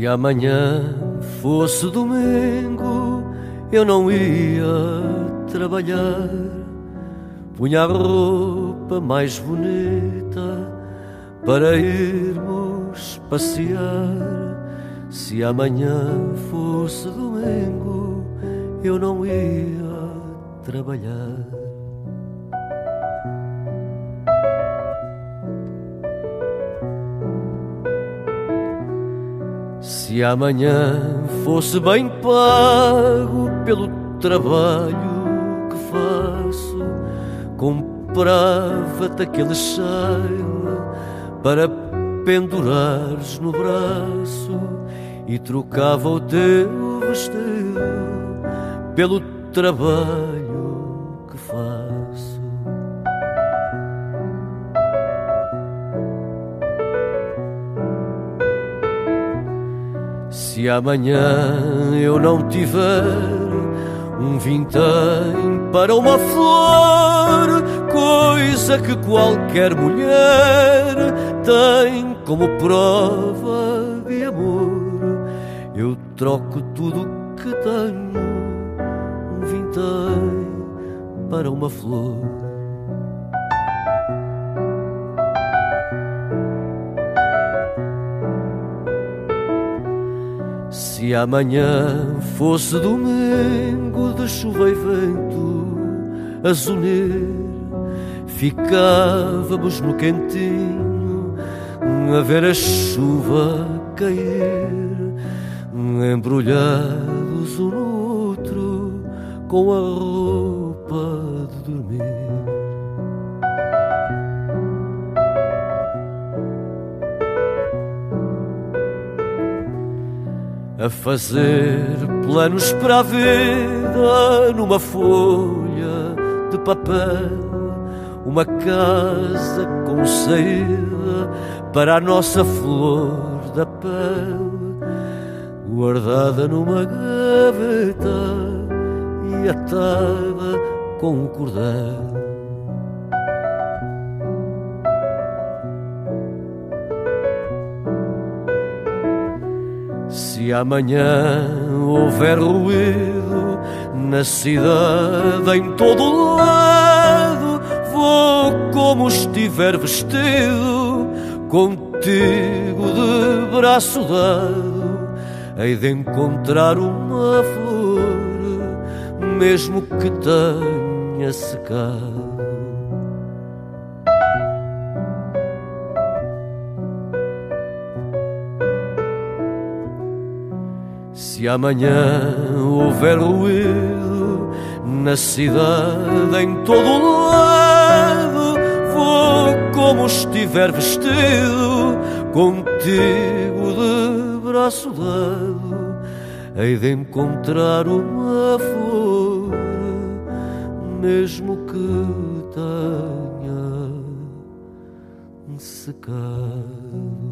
Se amanhã fosse domingo, eu não ia trabalhar. Punha a roupa mais bonita para irmos passear. Se amanhã fosse domingo, eu não ia trabalhar. Se amanhã fosse bem pago pelo trabalho que faço, comprava-te aquele cheiro para pendurares no braço e trocava o teu vestido pelo trabalho que faço. Se amanhã eu não tiver um vintém para uma flor, coisa que qualquer mulher tem como prova de amor, eu troco tudo que tenho, um vintém para uma flor. Se amanhã fosse domingo de chuva e vento a unir, ficávamos no quentinho a ver a chuva cair, embrulhados um no outro com a roupa de dormir. a fazer planos para a vida numa folha de papel, uma casa com saída para a nossa flor da pele, guardada numa gaveta e atada com um cordel. Se amanhã houver ruído na cidade, em todo lado, como estiver vestido, contigo de braço dado, hei de encontrar uma flor, mesmo que tenha secado. Se amanhã houver ruído na cidade, em todo lado, vou como estiver vestido, contigo de braço dado, hei de encontrar uma flor, mesmo que tenha secado.